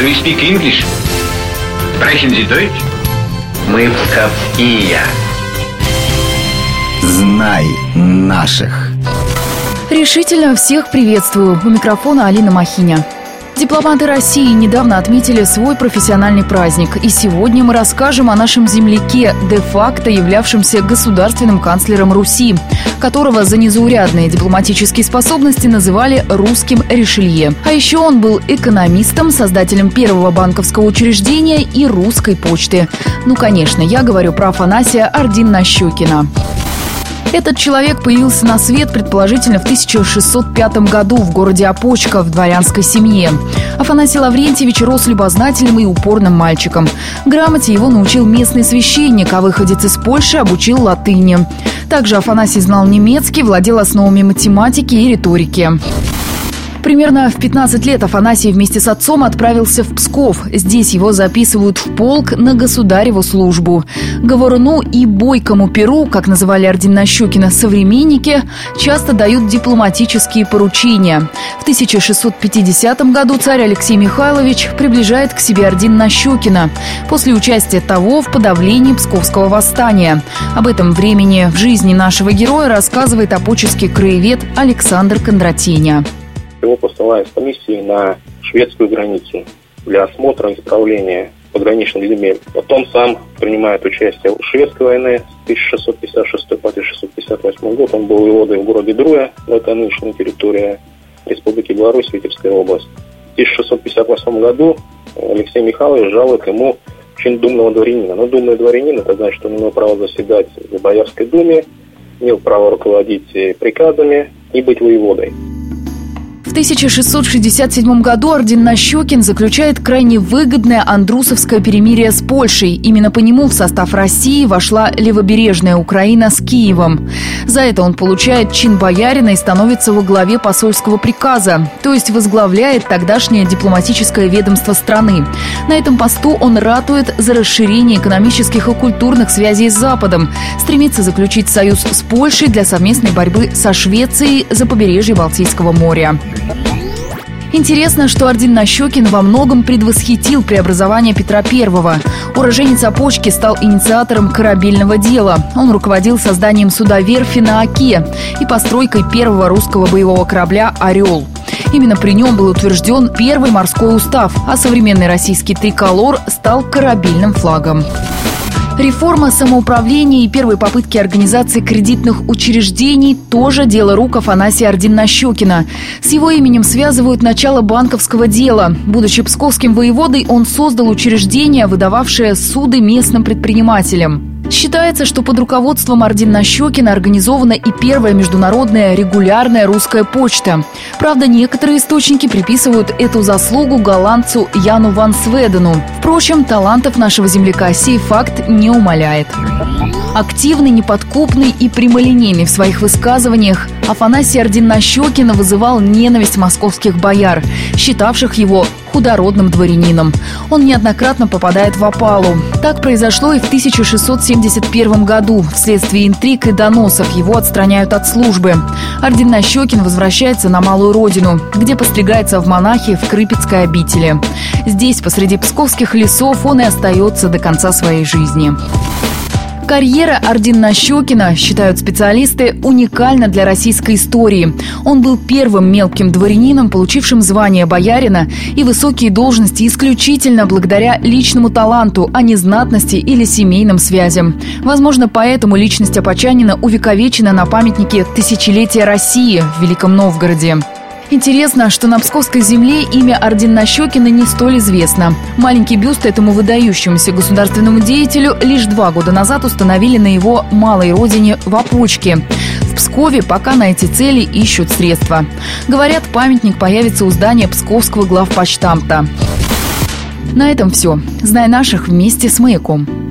Do you speak English? Sprechen Sie Deutsch? Мы псковские. Знай наших. Решительно всех приветствую. У микрофона Алина Махиня. Дипломаты России недавно отметили свой профессиональный праздник. И сегодня мы расскажем о нашем земляке, де-факто являвшемся государственным канцлером Руси, которого за незаурядные дипломатические способности называли русским Ришелье. А еще он был экономистом, создателем первого банковского учреждения и русской почты. Ну, конечно, я говорю про Афанасия Ордин-Нащекина. Этот человек появился на свет предположительно в 1605 году в городе Опочка в дворянской семье. Афанасий Лаврентьевич рос любознательным и упорным мальчиком. Грамоте его научил местный священник, а выходец из Польши обучил латыни. Также Афанасий знал немецкий, владел основами математики и риторики. Примерно в 15 лет Афанасий вместе с отцом отправился в Псков. Здесь его записывают в полк на государеву службу. Говоруну и бойкому перу, как называли ордена Щукина современники, часто дают дипломатические поручения. В 1650 году царь Алексей Михайлович приближает к себе орден Нащекина после участия того в подавлении Псковского восстания. Об этом времени в жизни нашего героя рассказывает опоческий краевед Александр Кондратеня. Его посылают с комиссией на шведскую границу для осмотра и исправления пограничных земель. Потом сам принимает участие в шведской войне с 1656 по 1658 год. Он был воеводой в городе Друя, это нынешняя территория Республики Беларусь, Витебская область. В 1658 году Алексей Михайлович жалует ему чин думного дворянина. Но думный дворянин, это значит, что он имел право заседать в Боярской думе, имел право руководить приказами и быть воеводой. В 1667 году орден Нащекин заключает крайне выгодное Андрусовское перемирие с Польшей. Именно по нему в состав России вошла левобережная Украина с Киевом. За это он получает чин боярина и становится во главе посольского приказа, то есть возглавляет тогдашнее дипломатическое ведомство страны. На этом посту он ратует за расширение экономических и культурных связей с Западом, стремится заключить союз с Польшей для совместной борьбы со Швецией за побережье Балтийского моря. Интересно, что Орден Нащекин во многом предвосхитил преобразование Петра I. Уроженец Опочки стал инициатором корабельного дела. Он руководил созданием суда верфи на Оке и постройкой первого русского боевого корабля «Орел». Именно при нем был утвержден первый морской устав, а современный российский триколор стал корабельным флагом. Реформа самоуправления и первые попытки организации кредитных учреждений – тоже дело рук Афанасия Ордин-Нащекина. С его именем связывают начало банковского дела. Будучи псковским воеводой, он создал учреждение, выдававшее суды местным предпринимателям. Считается, что под руководством Ордена Щекина организована и первая международная регулярная русская почта. Правда, некоторые источники приписывают эту заслугу голландцу Яну Ван Сведену. Впрочем, талантов нашего земляка сей факт не умаляет. Активный, неподкупный и прямолинейный в своих высказываниях, Афанасий Орденнощекина вызывал ненависть московских бояр, считавших его худородным дворянином. Он неоднократно попадает в опалу. Так произошло и в 1671 году. Вследствие интриг и доносов его отстраняют от службы. Орденнощекин возвращается на Малую Родину, где постригается в монахи в Крыпецкой обители. Здесь, посреди псковских лесов, он и остается до конца своей жизни. Карьера Ордина Щекина, считают специалисты, уникальна для российской истории. Он был первым мелким дворянином, получившим звание боярина и высокие должности исключительно благодаря личному таланту, а не знатности или семейным связям. Возможно, поэтому личность Апачанина увековечена на памятнике «Тысячелетия России» в Великом Новгороде. Интересно, что на Псковской земле имя Орден-Нащекина не столь известно. Маленький бюст этому выдающемуся государственному деятелю лишь два года назад установили на его малой родине в Опочке. В Пскове пока на эти цели ищут средства. Говорят, памятник появится у здания Псковского главпочтамта. На этом все. Знай наших вместе с «Маяком».